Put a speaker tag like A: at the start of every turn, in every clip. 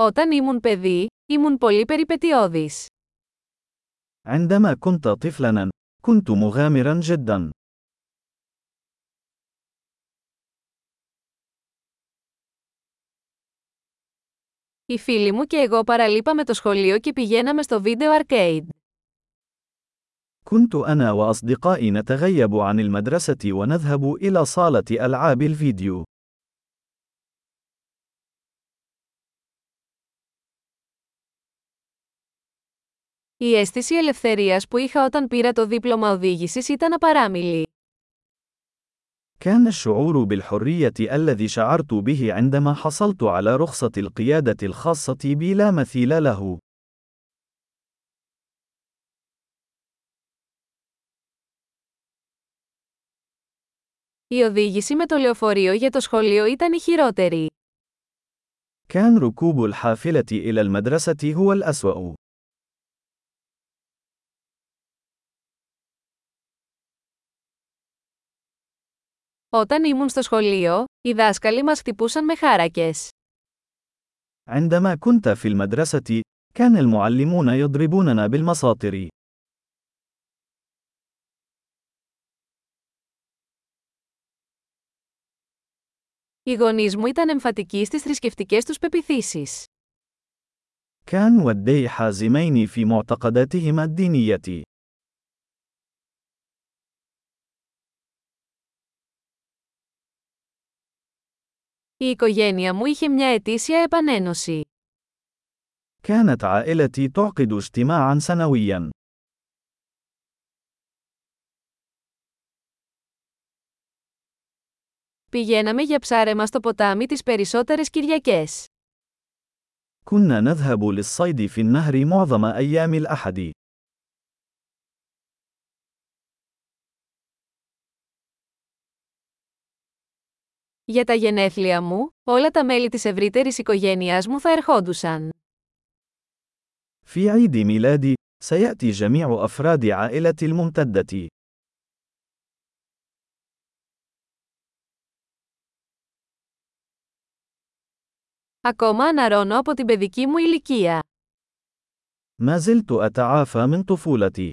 A: Όταν ήμουν παιδί, ήμουν πολύ περιπετειώδης.
B: عندما كنت طفلا، كنت مغامرا جدا.
A: Οι φίλοι μου και εγώ παραλείπαμε το σχολείο και πηγαίναμε στο βίντεο arcade.
B: كنت أنا وأصدقائي نتغيب عن المدرسة ونذهب إلى صالة ألعاب الفيديو.
A: Η αίσθηση ελευθερίας που είχα όταν πήρα το δίπλωμα οδήγησης ήταν απαράμιλη.
B: كان الشعور بالحرية الذي شعرت به عندما حصلت على رخصة القيادة الخاصة بي لا مثيل له.
A: Η οδήγηση με το λεωφορείο για το σχολείο ήταν η χειρότερη.
B: كان ركوب الحافلة إلى المدرسة هو الأسوأ.
A: Όταν ήμουν στο σχολείο, οι δάσκαλοι μας χτυπούσαν με χάρακες.
B: عندما كنت في المدرسة، كان المعلمون يضربوننا بالمساطر.
A: Οι γονείς μου ήταν εμφατικοί στις θρησκευτικές τους πεπιθήσεις.
B: كان والدي حازمين في معتقداتهما الدينية.
A: Η οικογένεια μου είχε μια ετήσια επανένωση.
B: كانت عائلتي تعقد اجتماعا سنويا.
A: Πηγαίναμε για ψάρεμα στο ποτάμι τις περισσότερες Κυριακές.
B: كنا نذهب للصيد في النهر معظم أيام الأحد.
A: Για τα γενέθλια μου, όλα τα μέλη της ευρύτερης οικογένειάς μου θα ερχόντουσαν.
B: في عيد ميلادي، سيأتي جميع أفراد عائلتي الممتدة.
A: Ακόμα αναρώνω από την παιδική μου ηλικία.
B: ما زلت أتعافى من طفولتي.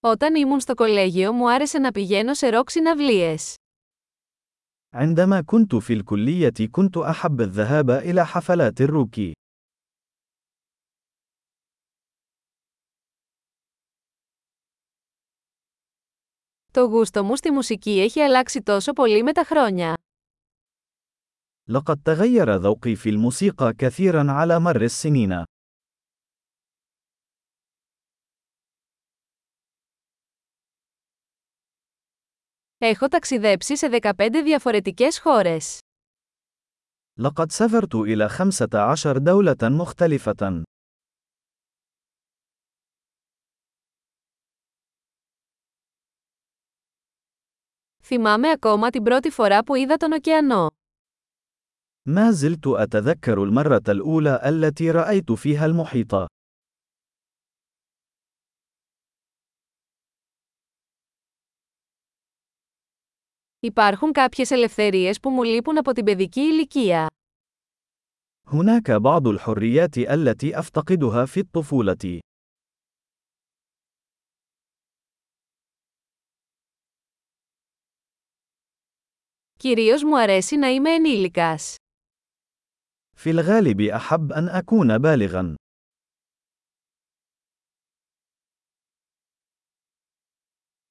A: Όταν ήμουν στο κολέγιο μου άρεσε να πηγαίνω σε ροκ συναυλίες.
B: عندما كنت في الكلية كنت أحب الذهاب إلى حفلات الروك.
A: Το γούστο μου στη μουσική έχει αλλάξει τόσο πολύ με τα χρόνια.
B: لقد تغير ذوقي في الموسيقى كثيرا على مر السنين.
A: Έχω ταξιδέψει σε 15 διαφορετικές χώρες.
B: لقد سافرت إلى 15 دولة مختلفة.
A: Θυμάμαι ακόμα την πρώτη φορά που είδα τον ωκεανό.
B: ما زلت أتذكر المرة الأولى التي رأيت فيها المحيط.
A: Υπάρχουν κάποιες ελευθερίες που μου λείπουν από την παιδική ηλικία.
B: هناك بعض الحريات التي أفتقدها في الطفولة.
A: Κυρίως μου αρέσει να είμαι ενήλικας.
B: في الغالب أحب أن أكون بالغا.